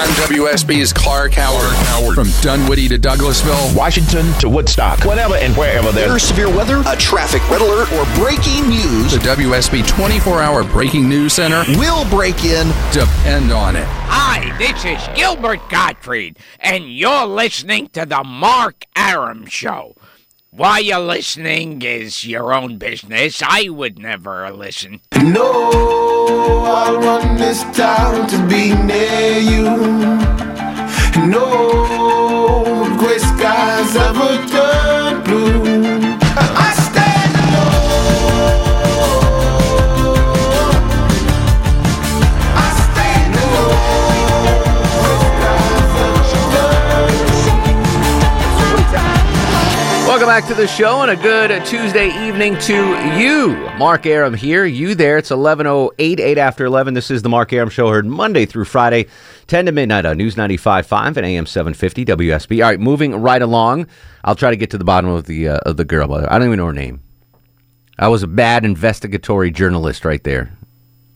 I'm WSB's Clark Howard. From Dunwoody to Douglasville, Washington to Woodstock, whenever and wherever there's severe weather, a traffic red alert, or breaking news, the WSB 24 hour breaking news center will break in. Depend on it. Hi, this is Gilbert Gottfried, and you're listening to the Mark Arum Show. Why you're listening is your own business. I would never listen. No, I run this town to be near you. No gray skies ever turn blue. Welcome back to the show and a good Tuesday evening to you. Mark Arum here, you there. It's 11.08, 8 after 11. This is the Mark Arum Show, heard Monday through Friday, 10 to midnight on News 95.5 and AM 750 WSB. All right, moving right along. I'll try to get to the bottom of the uh, of the girl. I don't even know her name. I was a bad investigatory journalist right there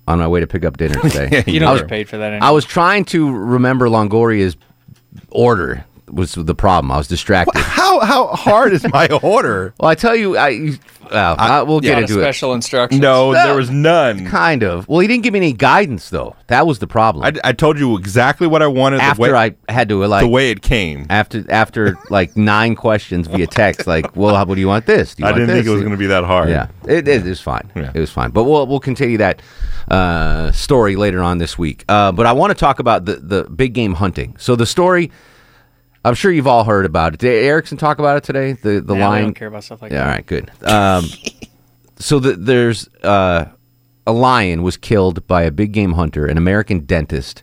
on my way to pick up dinner today. You I don't was, paid for that. I was trying to remember Longoria's order was the problem. I was distracted. How how hard is my order? Well, I tell you, I well, I, we'll get yeah, into it. special instructions. No, No. there was none. Kind of. Well, he didn't give me any guidance though. That was the problem. I, I told you exactly what I wanted. after the way, I had to like the way it came. after after like nine questions via text, like, well, how, what do you want this? Do you I want didn't think this? it was going to be that hard. Yeah, it, it is fine. Yeah. It was fine. But we'll we'll continue that uh, story later on this week. Uh, but I want to talk about the the big game hunting. So the story, I'm sure you've all heard about it. Did Erickson talk about it today? The the Yeah, we line. don't care about stuff like Yeah, that. all right, good. Um, so the, there's uh, a lion was killed by a big game hunter, an American dentist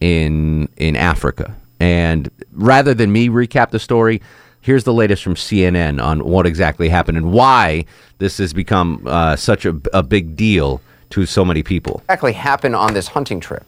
in in Africa. And rather than me recap the story, here's the latest from CNN on what exactly happened and why this has become uh, such a, a big deal to so many people. exactly happened on this hunting trip?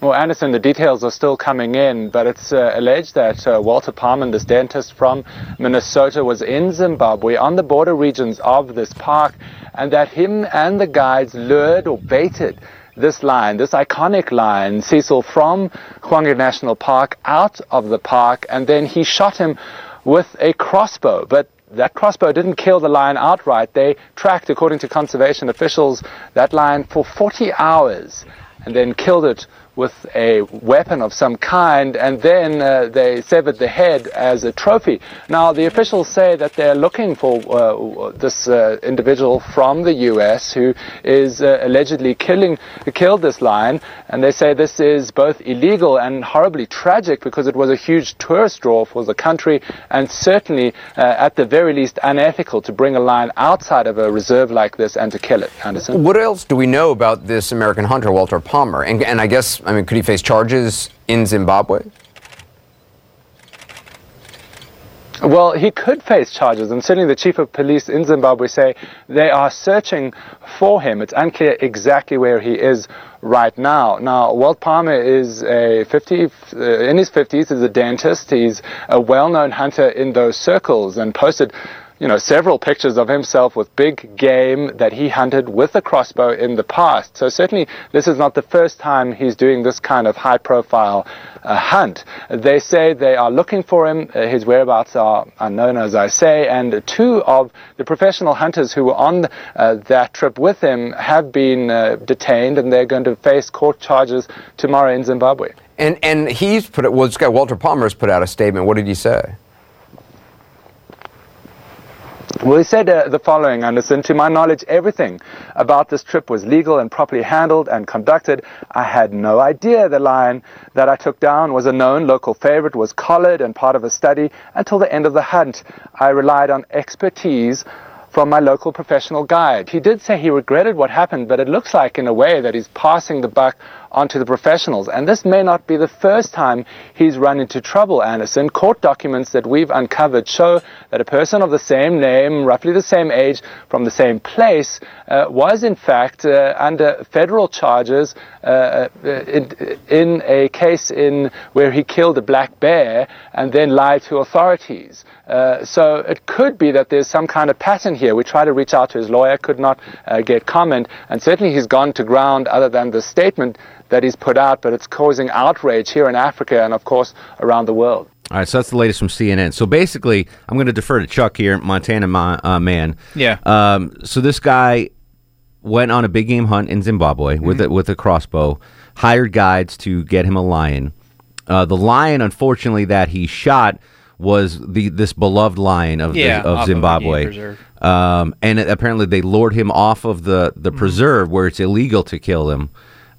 Well, Anderson, the details are still coming in, but it's uh, alleged that uh, Walter Palmer, this dentist from Minnesota, was in Zimbabwe on the border regions of this park, and that him and the guides lured or baited this lion, this iconic lion, Cecil, from Hwange National Park out of the park, and then he shot him with a crossbow. But that crossbow didn't kill the lion outright. They tracked, according to conservation officials, that lion for 40 hours and then killed it with a weapon of some kind, and then uh, they severed the head as a trophy. Now, the officials say that they're looking for uh, this uh, individual from the U.S. who is uh, allegedly killing, killed this lion, and they say this is both illegal and horribly tragic because it was a huge tourist draw for the country, and certainly, uh, at the very least, unethical to bring a lion outside of a reserve like this and to kill it. Anderson. What else do we know about this American hunter, Walter Palmer? And, and I guess, I mean, could he face charges in Zimbabwe? Well, he could face charges, and certainly the chief of police in Zimbabwe say they are searching for him. It's unclear exactly where he is right now. Now, Walt Palmer is a 50, uh, in his 50s, is a dentist. He's a well-known hunter in those circles and posted you know, several pictures of himself with big game that he hunted with a crossbow in the past. So certainly this is not the first time he's doing this kind of high profile uh, hunt. They say they are looking for him. Uh, his whereabouts are unknown, as I say, and two of the professional hunters who were on uh, that trip with him have been uh, detained and they're going to face court charges tomorrow in Zimbabwe. And, and he's put, well, this guy, Walter Palmer, has put out a statement. What did he say? Well, he said uh, the following, Anderson. To my knowledge, everything about this trip was legal and properly handled and conducted. I had no idea the lion that I took down was a known local favorite, was collared and part of a study until the end of the hunt. I relied on expertise from my local professional guide. He did say he regretted what happened, but it looks like, in a way, that he's passing the buck onto the professionals. And this may not be the first time he's run into trouble, Anderson. Court documents that we've uncovered show that a person of the same name, roughly the same age, from the same place, uh, was in fact uh, under federal charges uh, in, in a case in where he killed a black bear and then lied to authorities. Uh, so it could be that there's some kind of pattern here. We tried to reach out to his lawyer, could not uh, get comment, and certainly he's gone to ground other than the statement that he's put out, but it's causing outrage here in Africa and, of course, around the world. All right, so that's the latest from CNN. So basically, I'm going to defer to Chuck here, Montana ma- uh, man. Yeah. Um, so this guy went on a big game hunt in Zimbabwe with a, with a crossbow, hired guides to get him a lion. Uh, the lion, unfortunately, that he shot was the this beloved lion of Yeah, the, of off of a Zimbabwe. um, and apparently they lured him off of the the Mm-hmm. preserve where it's illegal to kill him.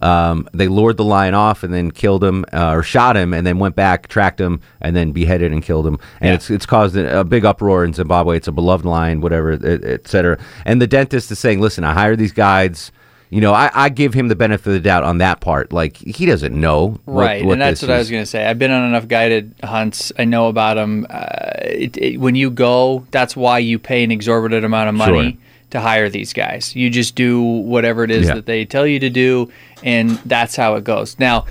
Um, they lured the lion off and then killed him uh, or shot him and then went back, tracked him, and then beheaded and killed him. And Yeah. it's it's caused a, big uproar in Zimbabwe. It's a beloved lion, whatever, et, et cetera. And the dentist is saying, "Listen, I hired these guides. You know, I, I give him the benefit of the doubt on that part. Like he doesn't know, what- Right, what and that's what I was going to say. I've been on enough guided hunts. I know about them. Uh, it, it, when you go, that's why you pay an exorbitant amount of money Sure. To hire these guys. You just do whatever it is Yeah. that they tell you to do, and that's how it goes. Now,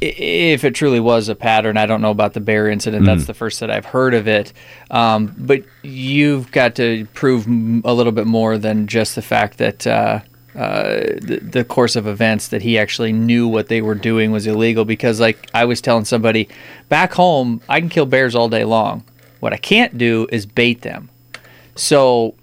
if it truly was a pattern, I don't know about the bear incident. That's Mm. the first that I've heard of it. Um, but you've got to prove a little bit more than just the fact that. Uh, uh, the, the course of events that he actually knew what they were doing was illegal because like i was telling somebody back home i can kill bears all day long what i can't do is bait them so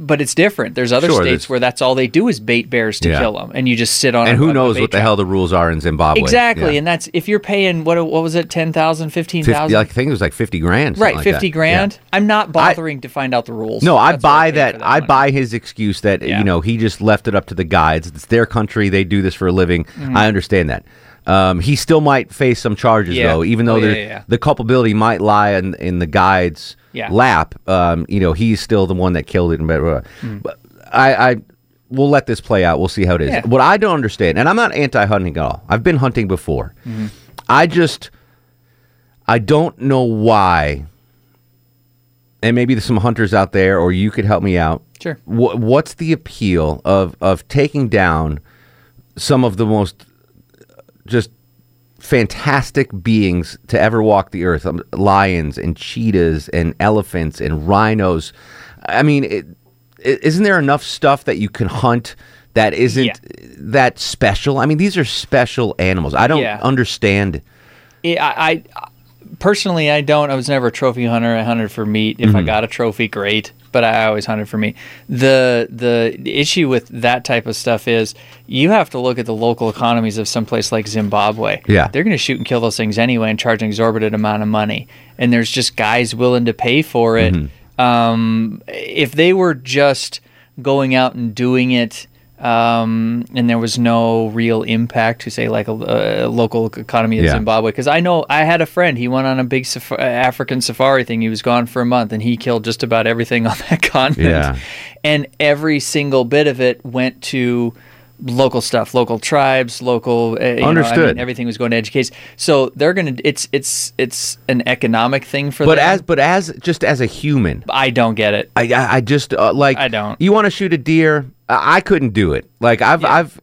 but it's different there's other Sure, states where that's all they do is bait bears to Yeah. kill them and you just sit on and a- who knows what the hell the rules are in Zimbabwe? exactly Yeah. and that's if you're paying what what was it 10,000 Fifty- 15,000 I think it was like fifty grand. right like 50 that. grand Yeah. i'm not bothering to find out the rules No, I buy paid that. for I buy his excuse that you know he just left it up to the guides. It's their country; they do this for a living. Mhm. I understand that. Um, he still might face some charges Yeah. though, even though Oh, yeah, yeah, the culpability might lie in, in the guide's lap. Um, you know, he's still the one that killed it. And blah, blah, blah. Mm. But I, I we'll let this play out. We'll see how it is. What I don't understand, and I'm not anti-hunting at all. I've been hunting before. Mhm. I just I don't know why. And maybe there's some hunters out there, or you could help me out. Sure. Wh- what's the appeal of of taking down some of the most just fantastic beings to ever walk the earth? Um, lions and cheetahs and elephants and rhinos. I mean, it, i- isn't there enough stuff that you can hunt that isn't Yeah. that special? I mean, these are special animals. I don't Yeah. understand. Yeah, I, I personally I don't. I was never a trophy hunter. I hunted for meat. If I Mhm. got a trophy, great. But I always hunted for meat. The the issue with that type of stuff is you have to look at the local economies of some place like Zimbabwe. Yeah. they're going to shoot and kill those things anyway and charge an exorbitant amount of money. And there's just guys willing to pay for it. Um, if they were just going out and doing it um, and there was no real impact to say like a, a local economy of Yeah. Zimbabwe. Because I know I had a friend. He went on a big saf- African safari thing. He was gone for a month, and he killed just about everything on that continent. Yeah. And every single bit of it went to local stuff, local tribes, local. Uh, you know, I Understood. mean, everything was going to education. So they're gonna. It's it's it's an economic thing for But them. as but as just as a human, I don't get it. I I, I just uh, like I don't. You want to shoot a deer? I, couldn't do it. Like I've I've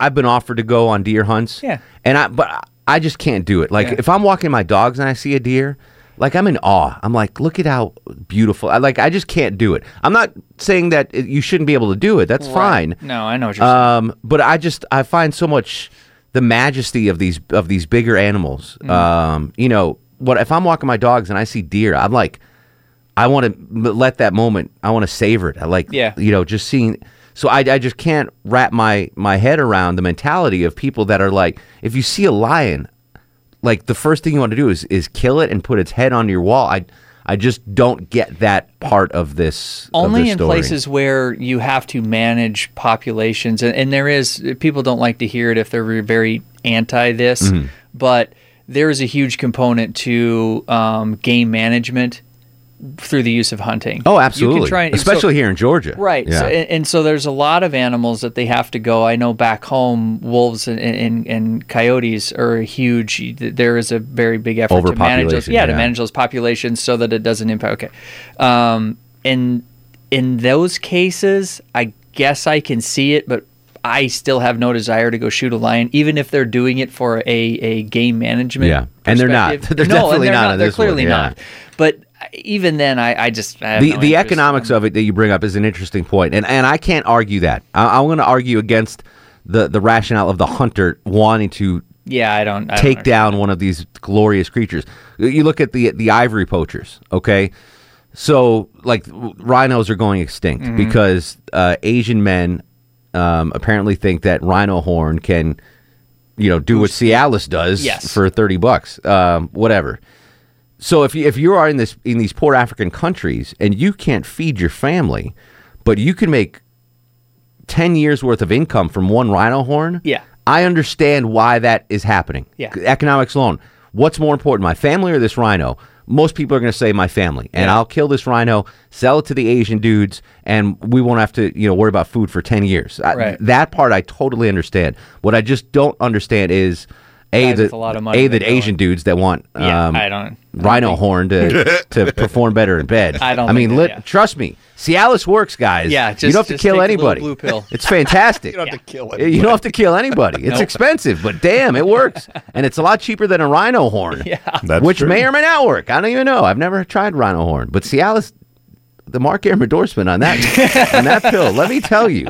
I've been offered to go on deer hunts. Yeah. And I but I just can't do it. Like Yeah. if I'm walking my dogs and I see a deer, like I'm in awe. I'm like, look at how beautiful. I like I just can't do it. I'm not saying that it, you shouldn't be able to do it. That's Right. fine. No, I know what you're saying. Um, but I just I find so much the majesty of these of these bigger animals. Mm. Um, you know, what if I'm walking my dogs and I see deer? I'm like, I want to let that moment. I want to savor it. I like, Yeah. you know, just seeing. So I, I just can't wrap my my head around the mentality of people that are like, if you see a lion, like the first thing you want to do is is kill it and put its head on your wall. I I just don't get that part of this. of only this in places where you have to manage populations and, and there is people don't like to hear it if they're very anti this Mhm. but there is a huge component to um, game management through the use of hunting. Oh, You absolutely. can try and- so- Especially here in Georgia. Right. Yeah. So, and, and so there's a lot of animals that they have to go. I know back home, wolves and, and, and coyotes are huge. There is a very big effort to manage those. Overpopulation, Yeah, to manage those populations so that it doesn't impact. Okay. Um, and in those cases, I guess I can see it, but I still have no desire to go shoot a lion, even if they're doing it for a, a game management. Yeah. And they're not. They're no, and definitely they're not not. They're this one, clearly yeah. not. But even then, I, I just I the no the economics of it that you bring up is an interesting point, and and I can't argue that. I, I'm going to argue against the the rationale of the hunter wanting to Yeah, I don't I don't take down one of these glorious creatures. You look at the the ivory poachers, okay? So like rhinos are going extinct Mhm. because uh, Asian men um, apparently think that rhino horn can, you know, do what Cialis does Yes. for thirty bucks, um, whatever. So if you if you are in this in these poor African countries and you can't feed your family, but you can make ten years worth of income from one rhino horn, Yeah. I understand why that is happening. Yeah. Economics alone. What's more important, my family or this rhino? Most people are going to say my family, and Yeah. I'll kill this rhino, sell it to the Asian dudes, and we won't have to, you know, worry about food for ten years. I- Right. that part I totally understand. What I just don't understand is a that a lot of money a that that go Asian dudes that want Yeah, um, I don't- I don't rhino horn to to perform better in bed. I don't I mean, that- lit, yeah. trust me, Cialis works, guys. Yeah, you don't have to kill take a little anybody. blue pill. It's fantastic. You don't have to kill You don't have to kill anybody. It's Nope. expensive, but damn, it works, and it's a lot cheaper than a rhino horn. Yeah. That's which true. may or may not work. I don't even know. I've never tried rhino horn, but Cialis, the Mark Arum endorsement on that on that pill. Let me tell you,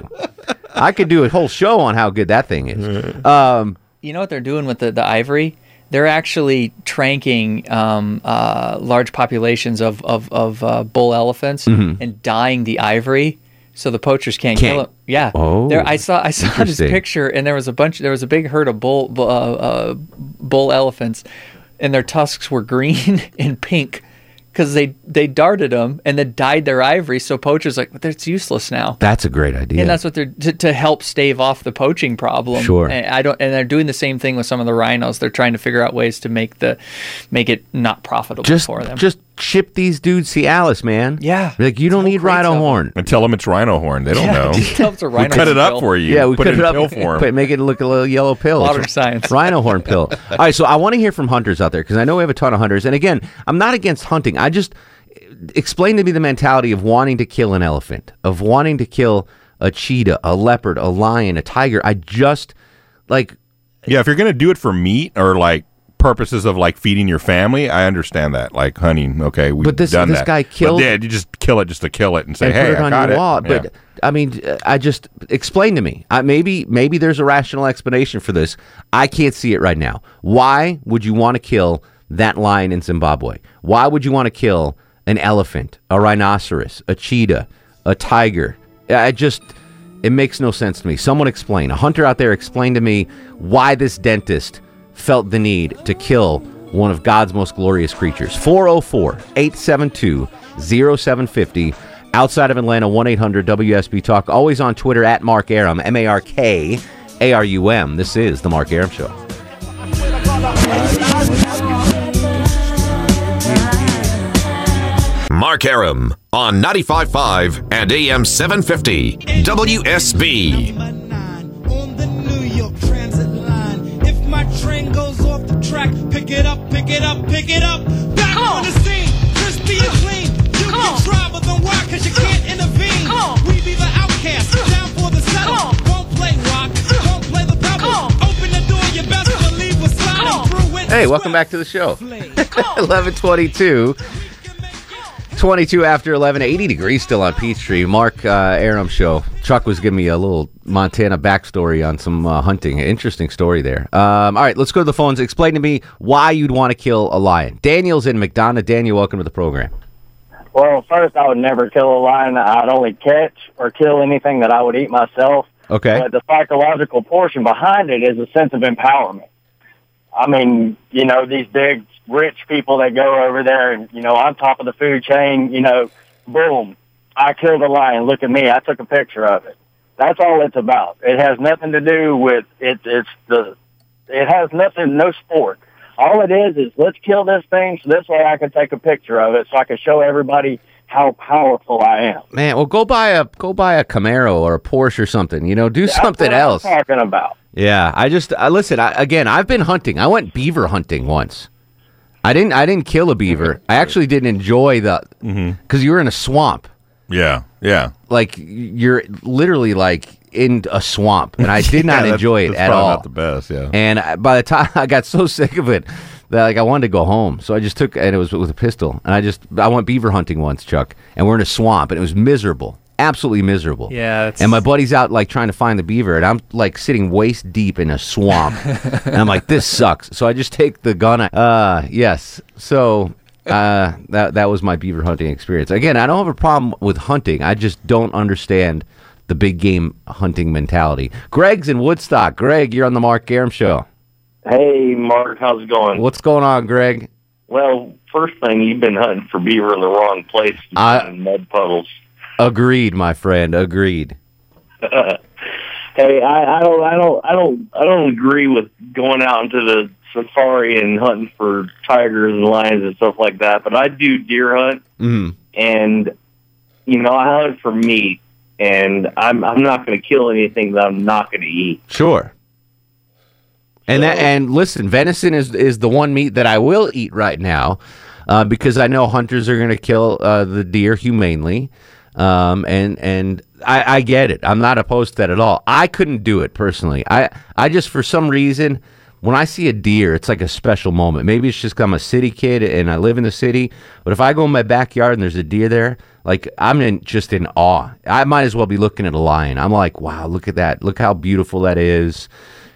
I could do a whole show on how good that thing is. Um, You know what they're doing with the, the ivory? They're actually tranking um, uh, large populations of of, of uh, bull elephants Mhm. and dyeing the ivory so the poachers can't, Can't- kill them. Yeah. Oh, there, I saw I saw this picture and there was a bunch. There was a big herd of bull uh, uh, bull elephants, and their tusks were green and pink. Because they, they darted them and then dyed their ivory, so poachers like, but it's useless now. that's a great idea. And that's what they're to, to help stave off the poaching problem. Sure. And I don't, and they're doing the same thing with some of the rhinos. They're trying to figure out ways to make the, make it not profitable just for them. just ship these dudes Cialis, man. Yeah. Like you don't need rhino horn. And tell them it's rhino horn. They don't Yeah, know. tell 'em it's a we cut it up pill. for you. Yeah, we put cut it in up, pill form. but make it look a little yellow pill. It's Modern r- science. Rhino horn pill. All right, so I want to hear from hunters out there because I know we have a ton of hunters. And again, I'm not against hunting. I just explain to me the mentality of wanting to kill an elephant, of wanting to kill a cheetah, a leopard, a lion, a tiger. I just like Yeah, if you're gonna do it for meat or like purposes of like feeding your family, I understand that. Like hunting, okay, we've But this- done this that. guy killed- But yeah, you just kill it just to kill it and say, and hey, I got it. wall. Yeah. But I mean, I just explain to me. I, maybe maybe there's a rational explanation for this. I can't see it right now. Why would you want to kill that lion in Zimbabwe? Why would you want to kill an elephant, a rhinoceros, a cheetah, a tiger? I just it makes no sense to me. Someone explain. A hunter out there explain to me why this dentist felt the need to kill one of God's most glorious creatures. 404 872 0750. Outside of Atlanta, 1 800 WSB Talk. Always on Twitter at Mark Arum, M A R K A R U M. This is The Mark Arum Show. Mark Arum on 95.5 and AM 750 WSB. If my train goes off the track, pick it up, pick it up, pick it up. Back on. the scene, crispy and clean. You can try, but then why? Cause you can't intervene. We be the outcast, down for the settle. Don't play rock, don't play the pebble. Open the door, you best believe we're sliding through it. Hey, welcome back to the show. 1122. 22 after 11, 80 degrees still on Peachtree. Mark uh, Arum show. Chuck was giving me a little Montana backstory on some uh, hunting. Interesting story there. Um, all right, let's go to the phones. Explain to me why you'd want to kill a lion. Daniel's in McDonough. Daniel, welcome to the program. Well, first, I would never kill a lion. I'd only catch or kill anything that I would eat myself. Okay. But the psychological portion behind it is a sense of empowerment. I mean, you know, these big rich people that go over there and, you know, on top of the food chain, you know, boom, I killed a lion. Look at me. I took a picture of it. That's all it's about. It has nothing to do with it. It's the, it has nothing, no sport. All it is is let's kill this thing so this way I can take a picture of it so I can show everybody how powerful I am. Man, well, go buy a go buy a Camaro or a Porsche or something. You know, do That's something what I'm else. talking about. Yeah, I just I listen. I, again, I've been hunting. I went beaver hunting once. I didn't. I didn't kill a beaver. I actually didn't enjoy the mm-hmm. because you were in a swamp. Yeah, yeah. Like you're literally like in a swamp, and I did Yeah, not that's- enjoy it that's at all. not the best, yeah. And I- by the time I got so sick of it that like I wanted to go home, so I just took and it was with a pistol, and I just I went beaver hunting once, Chuck, and we're in a swamp, and it was miserable, absolutely miserable. Yeah, it's- And my buddy's out like trying to find the beaver, and I'm like sitting waist deep in a swamp, and I'm like, this sucks. So I just take the gun. I- Uh, yes. So. Uh, that that was my beaver hunting experience. Again, I don't have a problem with hunting. I just don't understand the big game hunting mentality. Greg's in Woodstock. Greg, you're on the Mark Arum show. Hey, Mark, how's it going? What's going on, Greg? Well, first thing, you've been hunting for beaver in the wrong place, I- in mud puddles. Agreed, my friend. Agreed. hey, I, I don't, I don't, I don't, I don't agree with going out into the safari and hunting for tigers and lions and stuff like that. But I do deer hunt, Mm. and you know, I hunt for meat, and I'm, I'm not going to kill anything that I'm not going to eat. Sure. And that, and listen, venison is is the one meat that I will eat right now, uh, because I know hunters are going to kill uh, the deer humanely, um, and and I, I get it. I'm not opposed to that at all. I couldn't do it personally. I I just for some reason when I see a deer, it's like a special moment. Maybe it's just I'm a city kid and I live in the city. But if I go in my backyard and there's a deer there, like I'm in, just in awe. I might as well be looking at a lion. I'm like, wow, look at that. Look how beautiful that is.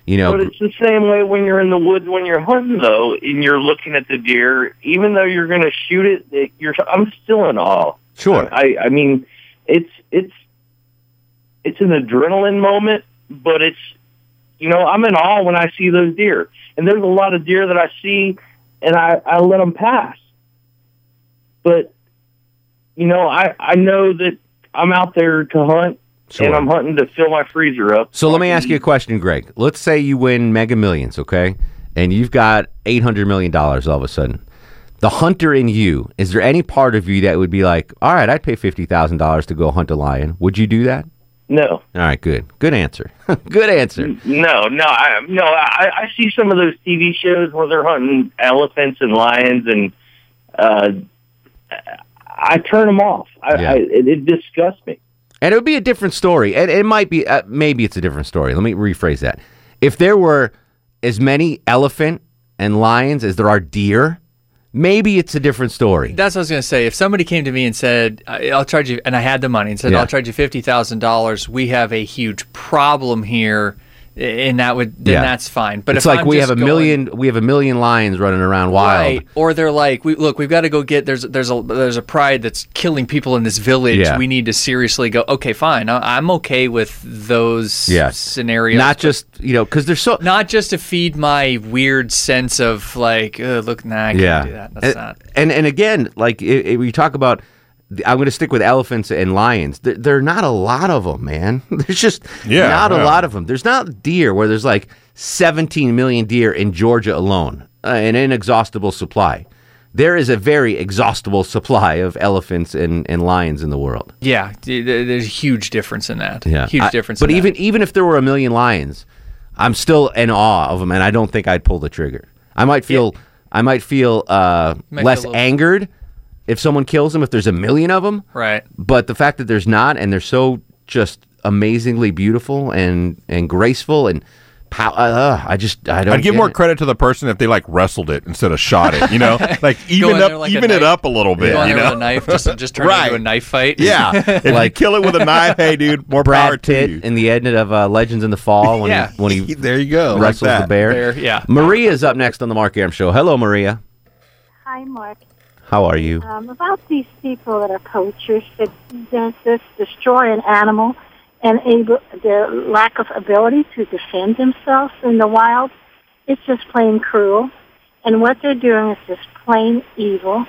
You know, But it's the same way when you're in the woods when you're hunting though, and you're looking at the deer. Even though you're going to shoot it, it, you're I'm still in awe. Sure. I I mean, it's it's it's an adrenaline moment, but it's you know I'm in awe when I see those deer, and there's a lot of deer that I see, and I I let them pass. But you know I I know that I'm out there to hunt. And I'm hunting to fill my freezer up. So let me ask you a question, Greg. Let's say you win Mega Millions, okay, and you've got eight hundred million dollars all of a sudden. The hunter in you, is there any part of you that would be like, all right, I'd pay fifty thousand dollars to go hunt a lion? Would you do that? No. All right, good, good answer, good answer. No, no, I no. I, I see some of those TV shows where they're hunting elephants and lions, and uh, I turn them off. I, Yeah. I, it, it disgusts me. And it would be a different story. And it might be, uh, maybe it's a different story. Let me rephrase that. If there were as many elephant and lions as there are deer, maybe it's a different story. That's what I was going to say. If somebody came to me and said, "I'll charge you," and I had the money and said, Yeah. "I'll charge you fifty thousand dollars," we have a huge problem here, and that would then Yeah. that's fine. But it's like I'm we have a going- million, we have a million lions running around wild. Right. Or they're like, we, look, we've got to go get there's there's a there's a pride that's killing people in this village. Yeah. We need to seriously go. Okay, fine. I, I'm okay with those Yes. scenarios. Not just you know because there's so not just to feed my weird sense of like, look, nah, I can't yeah. do that. That's and, not. and and again, like i i we talk about, I'm going to stick with elephants and lions. There, there are not a lot of them, man. There's just Yeah, not a lot of them. There's not deer where there's like 17 million deer in Georgia alone, uh, an inexhaustible supply. There is a very exhaustible supply of elephants and, and lions in the world. Yeah, th- th- there's a huge difference in that. Yeah, huge I- difference. But in even even if there were a million lions, I'm still in awe of them, and I don't think I'd pull the trigger. I might feel I might feel uh, Might less feel a little- angered if someone kills them if there's a million of them. right. But the fact that there's not, and they're so just amazingly beautiful and and graceful and pow- uh, I just I don't. I'd give get more it. credit to the person if they like wrestled it instead of shot it. You know, like even up, like even it up a little bit. Go in You know, with a knife, just just turn it Right. into a knife fight. yeah. If you Like- kill it with a knife, hey, dude, more power Brad to Pitt you. in the end of uh, Legends in the Fall when Yeah. he when he There you go. like wrestles that. the bear. Bear, yeah. Maria's up next on the Mark Arum Show. Hello, Maria. Hi, Mark. How are you? Um, about these people that are poachers that just destroy an animal and able their lack of ability to defend themselves in the wild, it's just plain cruel. And what they're doing is just plain evil.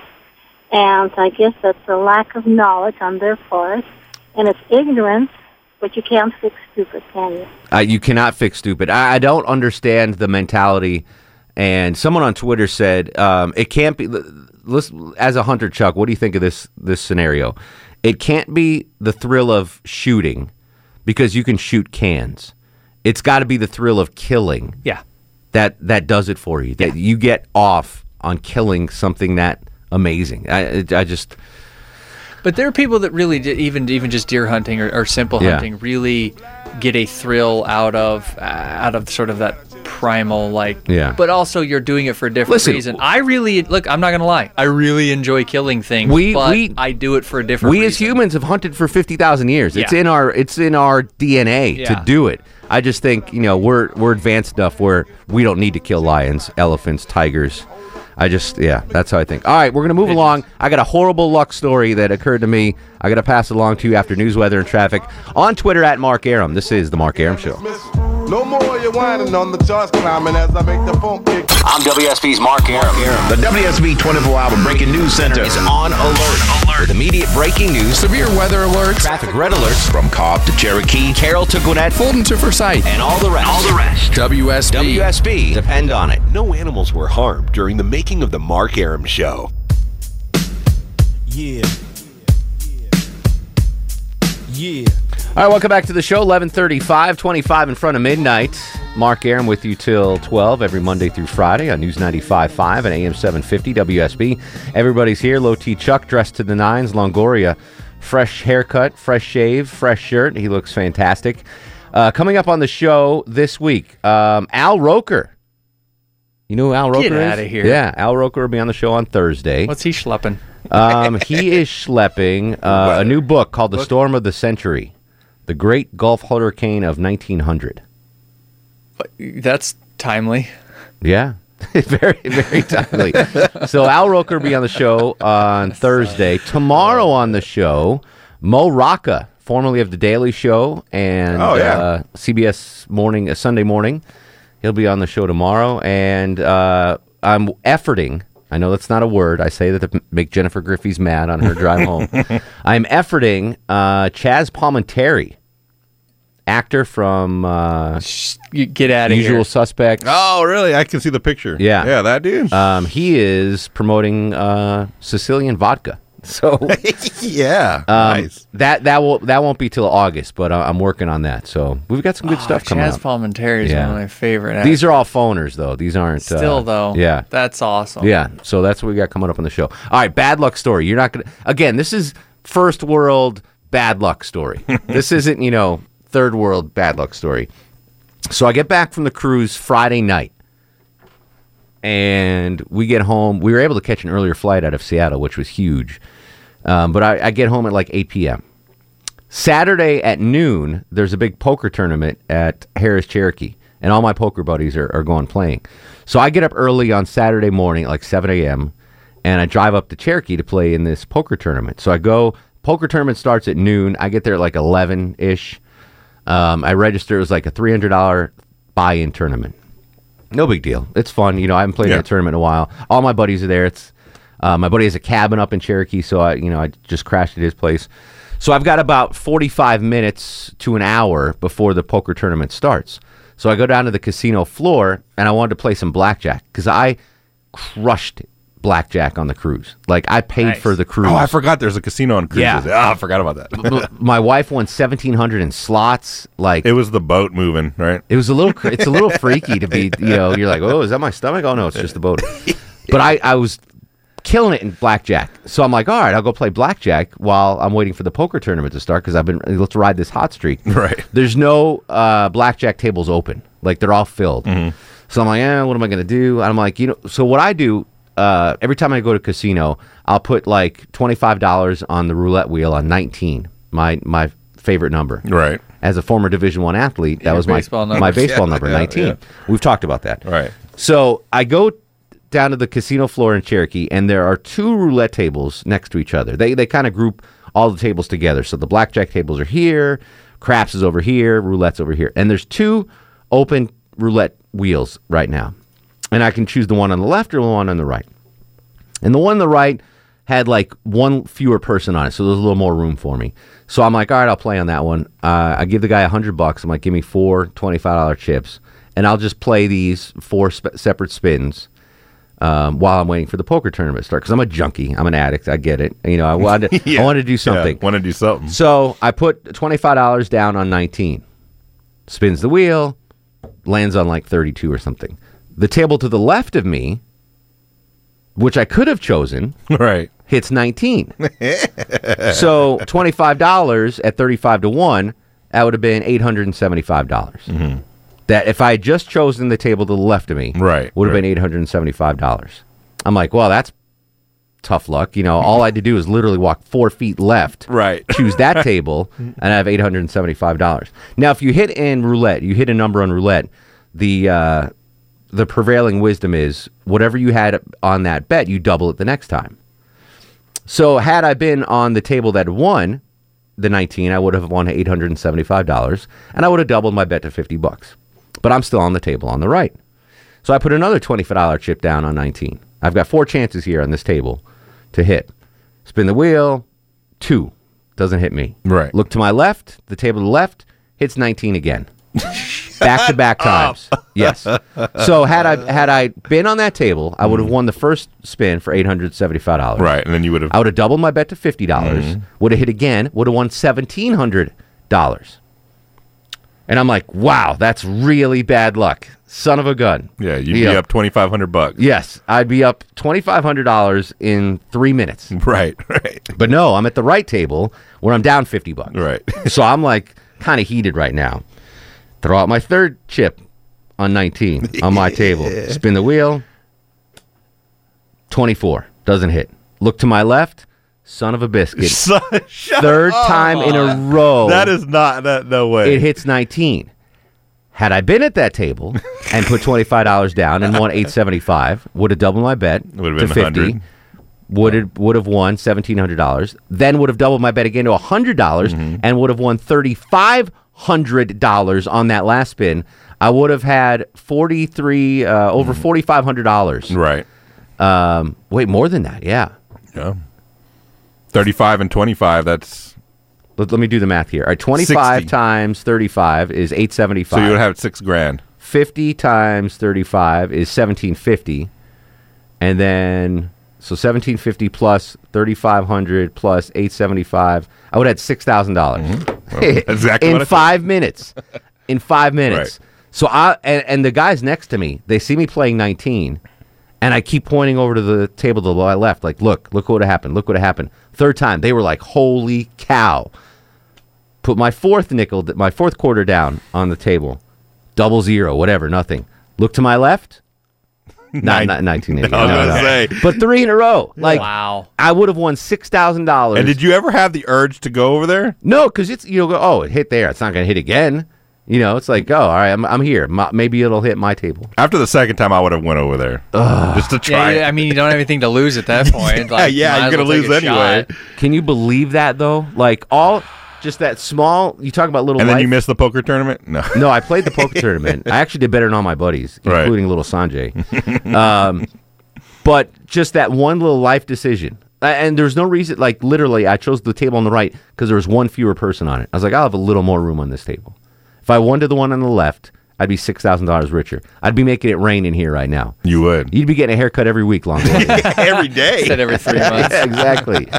And I guess that's a lack of knowledge on their part, and it's ignorance. But you can't fix stupid, can you? Uh, you cannot fix stupid. I, I don't understand the mentality And someone on Twitter said um, it can't be. Listen, as a hunter, Chuck, what do you think of this this scenario? It can't be the thrill of shooting because you can shoot cans. It's got to be the thrill of killing. Yeah. That that does it for you. That you get off on killing something that amazing. I I just But there are people that really even even just deer hunting or, or simple Yeah. hunting really get a thrill out of uh, out of sort of that primal like. Yeah. But also you're doing it for a different Listen, reason. I really look. I'm not gonna lie. I really enjoy killing things. We- but we- I do it for a different. Reason. We reason. as humans have hunted for 50,000 years. It's in our it's in our DNA Yeah. to do it. I just think, you know, we're we're advanced enough where we don't need to kill lions, elephants, tigers. I just yeah, that's how I think. All right, we're going to move along. I got a horrible luck story that occurred to me. I got to pass it along to you after news, weather, and traffic on Twitter at Mark Arum. This is the Mark Arum Show. No more you whining on the charts climbing as I make the phone kick. I'm WSB's Mark Arum. The WSB 24 hour breaking news center is on alert. Alert. With immediate breaking news, Severe weather alerts, traffic red alerts from Cobb to Cherokee, Carroll to Gwinnett, Fulton to Forsyth, and all the rest. All the rest. WSB. WSB. Depend on it. No animals were harmed during the making of the Mark Arum Show. Yeah. Yeah. All right, welcome back to the show. 1135, 25 in front of midnight. Mark Arum with you till 12 every Monday through Friday on News 95.5 and AM 750 WSB. Everybody's here. Low T Chuck dressed to the nines. Longoria, fresh haircut, fresh shave, fresh shirt. He looks fantastic. Uh, coming up on the show this week, um, Al Roker. You know who Al Roker Get is? outta here. Yeah, Al Roker will be on the show on Thursday. What's he schlepping? Um, he is schlepping uh, a new book called The Storm of the Century, the Great Gulf Hurricane of 1900. That's timely. Yeah. very, very timely. so Al Roker will be on the show on Thursday. Tomorrow on the show, Mo Rocca, formerly of The Daily Show and Oh, yeah. uh, CBS Morning, uh, Sunday Morning. He'll be on the show tomorrow. And uh, I'm efforting. I know that's not a word. I say that to make Jennifer Griffey's mad on her drive home. I'm efforting uh, Chaz Palminteri, actor from uh, You get out of Usual here. Suspects. Oh, really? I can see the picture. Yeah, Yeah, that dude. Um, he is promoting uh, Sicilian vodka. So yeah, um, nice. that that will that won't be till August, but uh, I'm working on that. So we've got some good stuff coming Chaz up. Palminteri is Yeah. one of my favorite. These are all phoners, though. These aren't Still uh, though. Yeah, That's awesome. yeah. So that's what we got coming up on the show. All right, bad luck story. You're not gonna again. This is first world bad luck story. this isn't you know third world bad luck story. So I get back from the cruise Friday night, and we get home. We were able to catch an earlier flight out of Seattle, which was huge. Um, but I, I get home at like 8 p.m. Saturday at noon, there's a big poker tournament at Harrah's Cherokee, and all my poker buddies are, are going playing. So I get up early on Saturday morning, at like 7 a.m., and I drive up to Cherokee to play in this poker tournament. So I go, poker tournament starts at noon. I get there at like 11 ish. Um, I register. It was like a $300 buy in tournament. No big deal. It's fun. You know, I haven't played in Yeah. a tournament in a while. All my buddies are there. It's uh, my buddy has a cabin up in Cherokee, so I, you know, I just crashed at his place. So I've got about 45 minutes to an hour before the poker tournament starts. So I go down to the casino floor and I wanted to play some blackjack because I crushed blackjack on the cruise. Like I paid for the cruise. Oh, I forgot there's a casino on cruises. Yeah. Ah, I forgot about that. My wife won 1700 in slots. Like it was the boat moving, right? it was a little. It's a little freaky to be. You know, you're like, oh, is that my stomach? Oh no, it's just the boat. But I, I was killing it in blackjack. So I'm like, all right, I'll go play blackjack while I'm waiting for the poker tournament to start because I've been let's ride this hot streak. Right. There's no uh, blackjack tables open. Like they're all filled. Mm-hmm. So I'm like, eh, what am I gonna do? I'm like, you know. So what I do uh, every time I go to casino, I'll put like twenty five dollars on the roulette wheel on 19, my my favorite number. Right. As a former Division One athlete, that Your was my baseball number. my baseball Yeah, number, yeah, 19. yeah. We've talked about that. Right. So I go down to the casino floor in Cherokee, and there are two roulette tables next to each other. They they kind of group all the tables together. So the blackjack tables are here, craps is over here, roulette's over here, and there's two open roulette wheels right now, and I can choose the one on the left or the one on the right. And the one on the right had like one fewer person on it, so there's a little more room for me. So I'm like, all right, I'll play on that one. Uh, I give the guy a hundred bucks. I'm like, give me four $25 chips, and I'll just play these four sp- separate spins um, while I'm waiting for the poker tournament to start. Because I'm a junkie, I'm an addict. I get it. You know, I wanted Yeah. I wanted to do something. want to do something. So I put twenty five dollars down on nineteen. Spins the wheel, lands on like thirty two or something. The table to the left of me, which I could have chosen, right, hits nineteen. so twenty five dollars at thirty five to one, that would have been eight hundred and seventy five dollars. That if I had just chosen the table to the left of me, Right, would have right. been eight hundred and seventy five dollars. I'm like, well, that's tough luck. You know, all I had to do is literally walk four feet left, right, choose that table, and I have eight hundred and seventy five dollars. Now, if you hit in roulette, you hit a number on roulette, the uh, the prevailing wisdom is whatever you had on that bet, you double it the next time. So had I been on the table that won the 19, I would have won $875 and I would have doubled my bet to 50 bucks. But I'm still on the table on the right. So I put another $25 chip down on 19. I've got four chances here on this table to hit. Spin the wheel, two. Doesn't hit me. Right. Look to my left, the table to the left hits 19 again. back to back times. Yes. So had I had I been on that table, I would have won the first spin for eight hundred seventy five dollars. Right, and then you would have. I would have doubled my bet to fifty dollars. Mhm. Would have hit again. Would have won seventeen hundred dollars. And I'm like, wow, that's really bad luck. Son of a gun. Yeah, you'd be up twenty five hundred bucks. Yes, I'd be up twenty five hundred dollars in three minutes. Right, right. But no, I'm at the right table where I'm down fifty bucks. Right. so I'm like kind of heated right now. Throw out my third chip on 19 on my table. Spin the wheel. 24 doesn't hit. Look to my left. Son of a biscuit. Third time in a row. That is not that. No way. It hits 19. Had I been at that table and put $25 down and won 875, would have doubled my bet Would've to been 50. 100. Would have would have won seventeen hundred dollars. Then would have doubled my bet again to hundred dollars, Mm-hmm. and would have won thirty five hundred dollars on that last spin. I would have had forty three uh, over forty five hundred dollars. Mm-hmm. Right. Um, wait, more than that? Yeah. Yeah. Thirty five and twenty five. That's Let, let me do the math here. All right, twenty five times thirty five is eight seventy five. so you would have six grand. 50 times 35 is 1750 and then so 1750 plus 3500 plus 875 i would have had $6000 Mm-hmm. exactly in what I thought. five minutes. In five minutes. So i and, and the guys next to me they see me playing 19 and i keep pointing over to the table to the left like look look what happened look what happened. Third time they were like holy cow. Put my fourth nickel, my fourth quarter down on the table, double zero, whatever, nothing. Look to my left, not, not 1980. I was no, gonna no. say. but three in a row. Like, Wow. I would have won six thousand dollars. And did you ever have the urge to go over there? No, because it's you know, go, oh, it hit there. It's not going to hit again. You know, it's like, oh, all right, I'm, I'm here. Ma- maybe it'll hit my table. After the second time, I would have went over there just to try. Yeah, it. I mean, you don't have anything to lose at that point. Like, yeah, might you're gonna lose a anyway. shot. Can you believe that though? Like all, just that small. You talk about little. And then life- you missed the poker tournament. No. No, I played the poker tournament. I actually did better than all my buddies, Right. including little Sanjay. um, but just that one little life decision. And there's no reason, like literally, I chose the table on the right because there was one fewer person on it. I was like, I'll have a little more room on this table. If I won to the one on the left, I'd be six thousand dollars richer. I'd be making it rain in here right now. You would. You'd be getting a haircut every week, long. every day. Said every three months. yeah, exactly.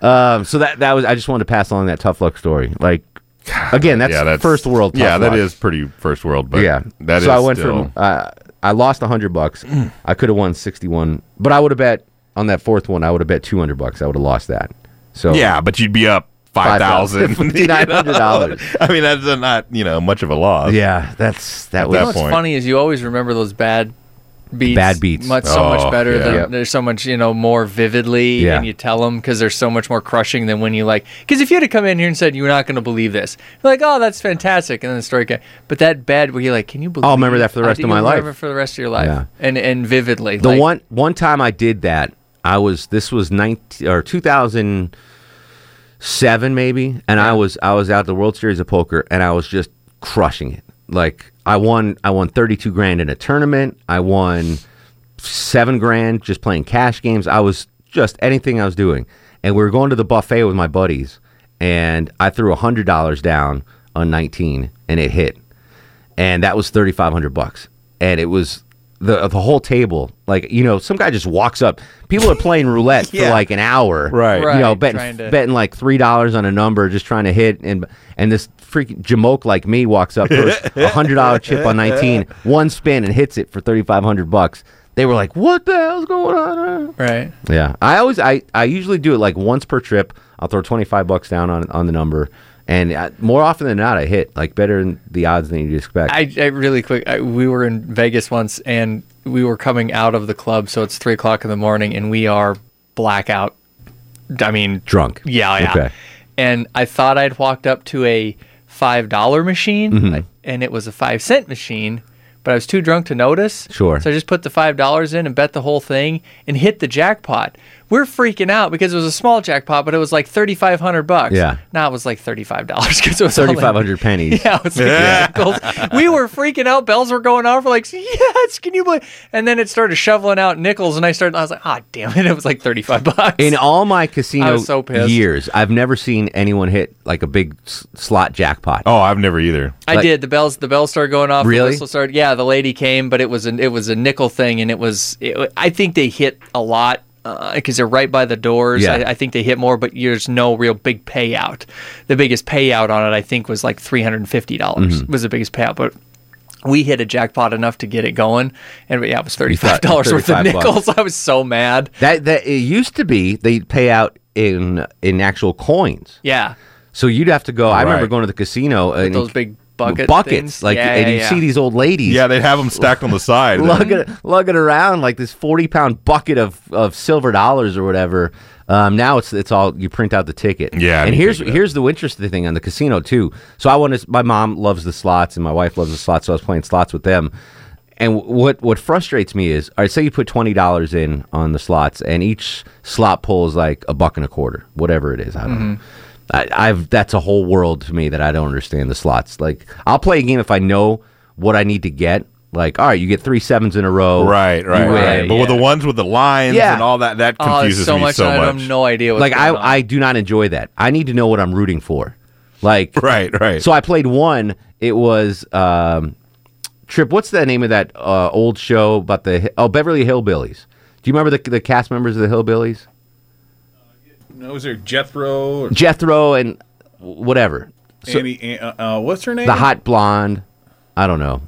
Um, so that that was. I just wanted to pass along that tough luck story. Like again, that's, yeah, that's first world. Tough Yeah, that luck. is pretty first world. But yeah, that is so I went still, from uh, I lost hundred bucks. I could have won sixty one, but I would have bet on that fourth one. I would have bet two hundred bucks. I would have lost that. So yeah, but you'd be up five thousand. $5,900. I mean, that's not you know much of a loss. Yeah, that's that At was that You know what's point. funny is you always remember those bad beats. Bad beats. Much so Oh, much better yeah. than Yep. there's so much you know more vividly, Yeah. and you tell them because they're so much more crushing than when you like. Because if you had to come in here and said you're not going to believe this, you're like, oh, that's fantastic, and then the story came. But that bad where you're like, can you believe? Oh, I'll remember that for the rest of my life. remember for the rest of your life, Yeah. and and vividly. the like, one one time I did that. I was this was nineteen or two thousand seven maybe, and I was I was out the World Series of Poker, and I was just crushing it. Like I won I won thirty two grand in a tournament. I won seven grand just playing cash games. I was just anything I was doing, and we were going to the buffet with my buddies, and I threw a hundred dollars down on nineteen, and it hit. and that was thirty five hundred bucks, and it was the uh, the whole table. Like you know, some guy just walks up. People are playing roulette Yeah. for like an hour, Right. You know, betting to- betting like three dollars on a number, just trying to hit, and and this freaking jamoke like me walks up, a hundred dollar chip on nineteen, one spin, and hits it for thirty five hundred bucks. They were like, "What the hell's going on?" Right. Yeah, I always I I usually do it like once per trip. I'll throw twenty five bucks down on on the number, and uh, more often than not, I hit like better than the odds than you'd expect. I, I really quick. I, we were in Vegas once, and we were coming out of the club, so it's three o'clock in the morning, and we are blackout. I mean, Drunk. Yeah, yeah. Okay. And I thought I'd walked up to a five dollar machine, Mhm. and it was a five cent machine, but I was too drunk to notice. Sure. So I just put the five dollars in and bet the whole thing, and hit the jackpot. We're freaking out because it was a small jackpot, but it was like thirty five hundred bucks. Yeah. Now it was like thirty five dollars because it was all in- Thirty five hundred pennies. yeah, it was like nickels. We were freaking out. Bells were going off. We're like, yes, can you believe? And then it started shoveling out nickels, and I started. I was like, ah, damn it! It was like thirty five bucks. In all my casino so years, I've never seen anyone hit like a big s- slot jackpot. Oh, I've never either. I Like- did. The bells. The bells started going off. Really? The whistle started. Yeah, the lady came, but it was a it was a nickel thing, and it was. It, I think they hit a lot because they're right by the doors. Yeah. I, I think they hit more, but there's no real big payout. The biggest payout on it, I think, was like three hundred and fifty dollars. Mhm. Was the biggest payout, but. We hit a jackpot enough to get it going, and yeah, it was thirty five dollars worth of 35 bucks. nickels. I was so mad. That that it used to be they pay out in in actual coins. Yeah, So you'd have to go. I remember going to the casino and those big bucket buckets, things. like, Yeah, and yeah, you yeah. see these old ladies. Yeah, they'd have them stacked on the side. lugging lugging around like this forty pound bucket of, of silver dollars or whatever. Um, now it's it's all you print out the ticket. Yeah, and here's think of that. here's the interesting thing on the casino too. So I want to. My mom loves the slots and my wife loves the slots, so I was playing slots with them. And what what frustrates me is, all right, say you put twenty dollars in on the slots, and each slot pull is like a buck and a quarter, whatever it is. I don't know. I, I've that's a whole world to me that I don't understand the slots. Like I'll play a game if I know what I need to get. Like all right, you get three sevens in a row, Right, right, win. right. But with the ones with the lines Yeah. and all that, that Oh, confuses so me much, so and I much. have no idea what's like I, on. I do not enjoy that. I need to know what I'm rooting for. Like Right, right. So I played one. It was um, Trip. What's the name of that uh, old show about the oh Beverly Hillbillies? Do you remember the the cast members of the Hillbillies? No, was there Jethro or Jethro and whatever. So- Annie? Uh, uh, what's her name? the hot blonde. I don't know.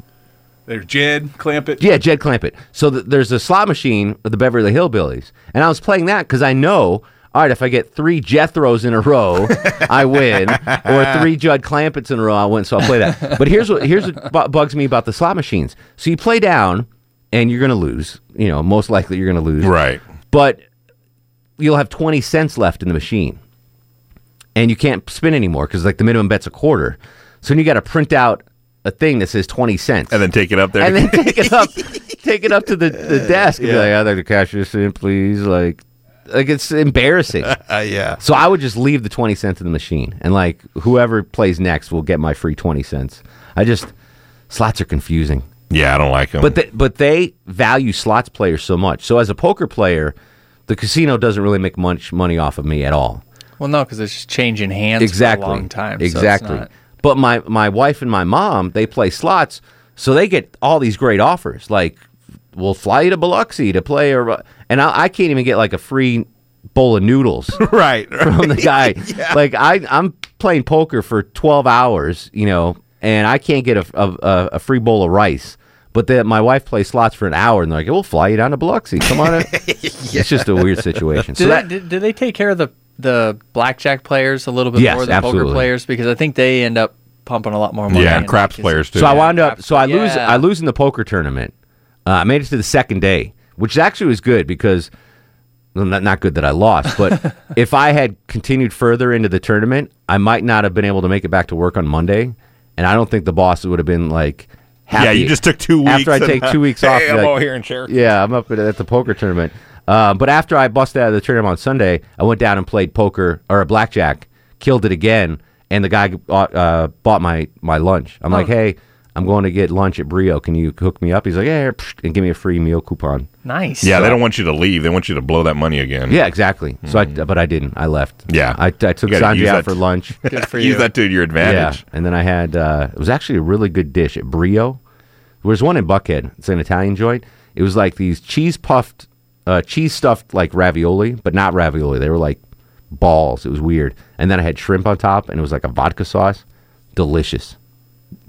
There's Jed Clampett. Yeah, Jed Clampett. So th- there's a slot machine of the Beverly Hillbillies, and I was playing that because I know, all right, if I get three Jethros in a row, I win, or three Judd Clampetts in a row, I win. So I'll play that. But here's what here's what bu- bugs me about the slot machines. So you play down, and you're gonna lose. You know, most likely you're gonna lose. Right. But you'll have twenty cents left in the machine, and you can't spin anymore because like the minimum bet's a quarter. So then you got to print out a thing that says twenty cents and then take it up there. and then take it up, take it up to the, the desk and be Yeah. like, "I'd like to cash this in, please." Like, like it's embarrassing. Uh, yeah. So I would just leave the twenty cents in the machine, and like whoever plays next will get my free twenty cents. I just slots are confusing. Yeah, I don't like them. But they, but they value slots players so much. So as a poker player, the casino doesn't really make much money off of me at all. well, no, because it's just changing hands exactly. for a long time. so Exactly. not- but my my wife and my mom they play slots, so they get all these great offers. Like we'll fly you to Biloxi to play, or and I, I can't even get like a free bowl of noodles right, from the guy. Like I I'm playing poker for twelve hours, you know, and I can't get a a, a free bowl of rice. But then my wife plays slots for an hour, and they're like, "We'll fly you down to Biloxi. Come on." in." It's just a weird situation. Do, So they, that, do, do they take care of the the blackjack players a little bit Yes, more than absolutely. poker players? Because I think they end up pumping a lot more money. Yeah, and craps because- players too. So I wound up. So I lose. Yeah. I lose in the poker tournament. Uh, I made it to the second day, which actually was good because well, not not good that I lost. But if I had continued further into the tournament, I might not have been able to make it back to work on Monday, and I don't think the boss would have been like. Happy. Yeah, you just took two weeks. After I take two weeks hey, off, I'm like, over here in Cherokee. Yeah, I'm up at, at the poker tournament. Uh, but after I busted out of the tournament on Sunday, I went down and played poker or a blackjack, killed it again, and the guy uh, uh, bought my my lunch. I'm like, Oh. hey, I'm going to get lunch at Brio. Can you hook me up? He's like, yeah, psh, and give me a free meal coupon. Nice. Yeah, they don't want you to leave. They want you to blow that money again. Yeah, exactly. So I, but I didn't. I left. Yeah. I, I took You Sanjay out that- for lunch. Good for Use you. that to your advantage. Yeah, and then I had uh, it was actually a really good dish at Brio. There's one in Buckhead. It's an Italian joint. It was like these cheese puffed, uh, cheese stuffed like ravioli, but not ravioli. They were like balls. It was weird. And then I had shrimp on top, and it was like a vodka sauce. Delicious.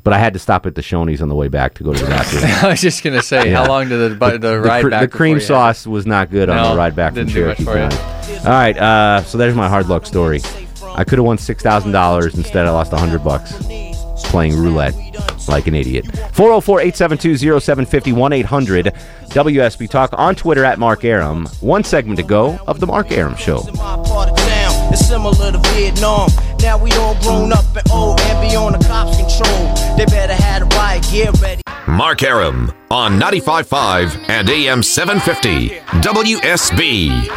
But I had to stop at the Shoney's on the way back to go to the bathroom. I was just gonna say, Yeah. how long did the bu- the, ride cr- back? the cream you had- sauce was not good on the ride back from didn't do much Cherokee for you. County. All right, uh, so there's my hard luck story. I could have won six thousand dollars. Instead, I lost hundred bucks playing roulette like an idiot. 404-872-0750 1-800 WSB Talk on Twitter at Mark Arum. One segment to go of the Mark Arum Show. part of town. It's similar to Vietnam. Now we all grown up and old and beyond the cops' control. They better have the riot gear ready. Mark Arum on 95.5 and AM 750 WSB.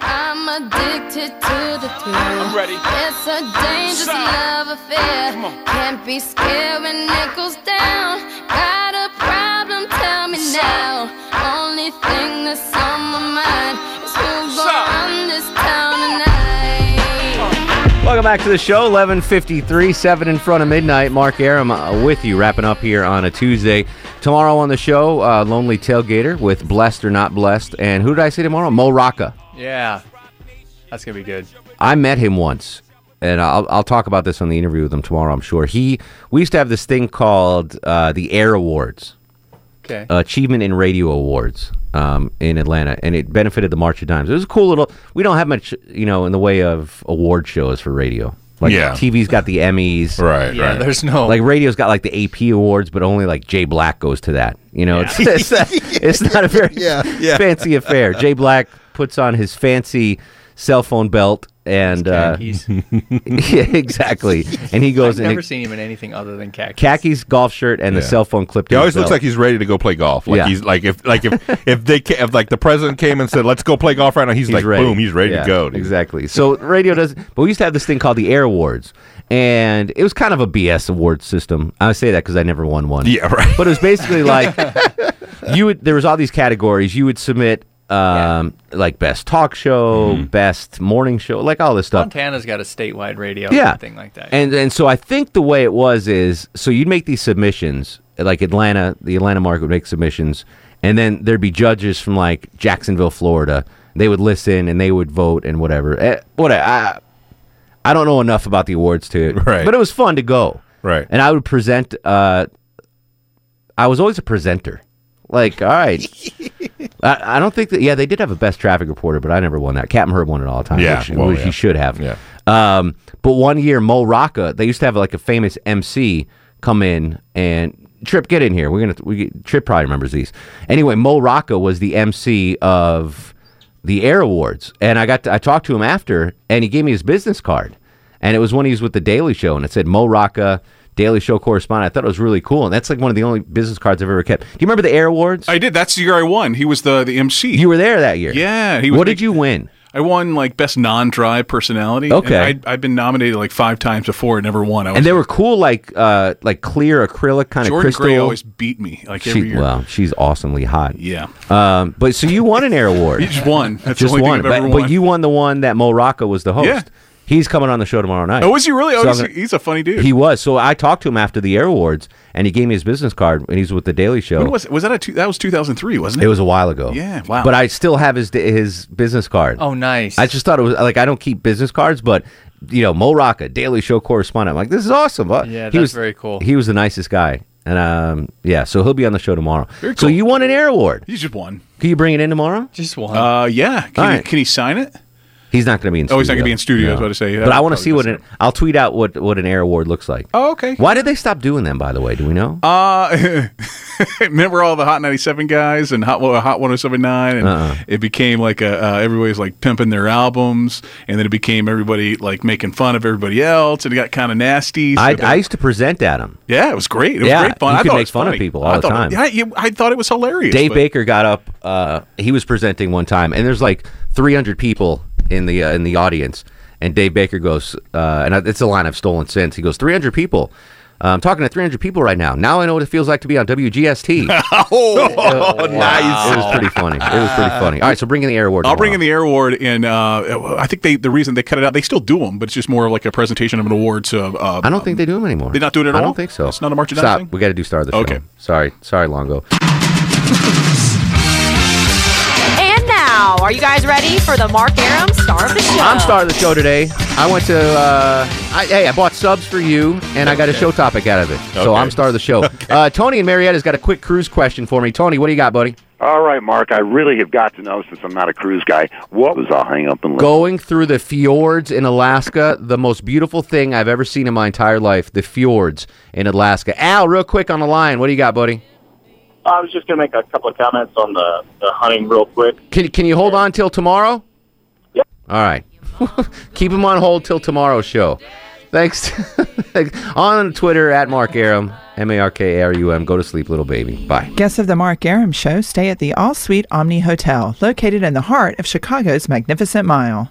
I'm addicted to the thrill. I'm ready. It's a dangerous love affair. Can't be scared when it goes down. Got back to the show. 11:53, seven in front of midnight. Mark Arum uh, with you, wrapping up here on a Tuesday. Tomorrow on the show, uh, Lonely Tailgater with Blessed or Not Blessed, and who did I say tomorrow? Mo Rocca. Yeah, that's gonna be good. I met him once, and I'll, I'll talk about this on the interview with him tomorrow. I'm sure he. We used to have this thing called uh, the Air Awards, Okay. Achievement in Radio Awards, um, in Atlanta, and it benefited the March of Dimes. It was a cool little. We don't have much, you know, in the way of award shows for radio. Like Yeah. TV's got the Emmys, Right, Yeah, right. there's no- like radio's got like the AP awards, but only like Jay Black goes to that. You know, it's, it's, not, it's not a very Yeah, yeah. fancy affair. Jay Black puts on his fancy cell phone belt and uh, yeah, exactly. And he goes I've never he- seen him in anything other than khakis. khakis, golf shirt, and the cell phone clipped. He always his looks belt. like he's ready to go play golf. Like Yeah. he's like if like if if they ca- if like the president came and said let's go play golf right now, he's, like ready. boom, he's ready Yeah, to go. dude. Exactly. So radio does, but we used to have this thing called the Air Awards, and it was kind of a BS award system. I say that because I never won one. Yeah, right. But it was basically like you would. There was all these categories. You would submit. Um, like best talk show, Mm-hmm. best morning show, like all this stuff. Montana's got a statewide radio. yeah, thing like that. And and so I think the way it was is so you'd make these submissions, like Atlanta, the Atlanta market would make submissions, and then there'd be judges from like Jacksonville, Florida. They would listen and they would vote and whatever. Eh, what I I don't know enough about the awards to, Right. but it was fun to go. Right. And I would present. Uh, I was always a presenter. Like, all right. I, I don't think that. Yeah, they did have a best traffic reporter, but I never won that. Captain Herb won it all the time. Yeah, which, well, which yeah. he should have. Yeah. Um, but one year, Mo Rocca, they used to have like a famous MC come in and Trip, get in here. We're gonna. We Trip probably remembers these. Anyway, Mo Rocca was the MC of the Air Awards, and I got to, I talked to him after, and he gave me his business card, and it was when he was with the Daily Show, and it said Mo Rocca. Daily Show correspondent. I thought it was really cool, and that's like one of the only business cards I've ever kept. Do you remember the Air Awards? I did. That's the year I won. He was the the MC. You were there that year. Yeah. He was What did you win? I won like best non-dry personality. Okay. And I, I've been nominated like five times before and never won. I was And they were cool, like uh, like clear acrylic kind of Jordan crystal. Gray always beat me like every She, year. well, she's awesomely hot. Yeah. Um, but so you won an air award. You just won. That's the just one. But, but you won the one that Mo Rocca was the host. Yeah. He's coming on the show tomorrow night. Oh, was he really? Oh, So he's, gonna- he's a funny dude. He was. So I talked to him after the Air Awards, and he gave me his business card, and he's with the Daily Show. When was was that? A two, that was 2003, wasn't it? It was a while ago. Yeah, wow. But I still have his his business card. Oh, nice. I just thought it was like I don't keep business cards, but you know, Mo Rocca, Daily Show correspondent. I'm like, this is awesome. Uh, Yeah, he that's was very cool. He was the nicest guy, and um, yeah, so he'll be on the show tomorrow. Very So you won an Air Award. He just won. Can you bring it in tomorrow? Just one. Uh, yeah. Can, All he, right. can he sign it? He's not going to be in. Oh, he's not gonna be in studio, I was No. about to say. That But I want to see what an, I'll tweet out what what an Air Award looks like. Oh, okay. Why did they stop doing them? By the way, do we know? Uh, remember all the Hot 97 guys and Hot Hot 1079, and Uh-uh. it became like a uh, everybody's like pimping their albums, and then it became everybody like making fun of everybody else, and it got kind of nasty. so I, then- I used to present at them. yeah, it was great. It was Yeah, great fun. you I could thought it make was fun of people all I the thought- time. Yeah, you, I thought it was hilarious. Dave but- Baker got up. Uh, he was presenting one time, and there's like 300 people in the uh, in the audience. And Dave Baker goes, uh, and it's a line I've stolen since. He goes, 300 people. I'm talking to 300 people right now. Now I know what it feels like to be on WGST. oh, nice. It was pretty funny. It was pretty funny. All right, so bring in the air award. I'll bring in the air award, and uh, I think they the reason they cut it out, they still do them, but it's just more of like a presentation of an award. To uh, I don't think they do them anymore. They not do it at I all. don't think so. It's not a March of Stop. Thing? We got to do star of the show. Okay. Sorry. Sorry, Longo. And now, are you guys ready for the Mark Arum star of the show? I'm star of the show today. I went to, uh, I, hey, I bought subs for you, and I got a show topic out of it. So Okay. I'm star of the show. Uh, Tony and Marietta's got a quick cruise question for me. Tony, what do you got, buddy? All right, Mark. I really have got to know since I'm not a cruise guy. What was I'll hang up and listen. Going through the fjords in Alaska, the most beautiful thing I've ever seen in my entire life, the fjords in Alaska. Al, real quick on the line. What do you got, buddy? I was just going to make a couple of comments on the, the hunting real quick. Can, can you hold on till tomorrow? Yep. All right. Keep him on hold till tomorrow's show. Thanks. Thanks. on Twitter at Mark Arum, M A R K A R U M. Go to sleep, little baby. Bye. Guests of the Mark Arum Show stay at the All Suite Omni Hotel, located in the heart of Chicago's Magnificent Mile.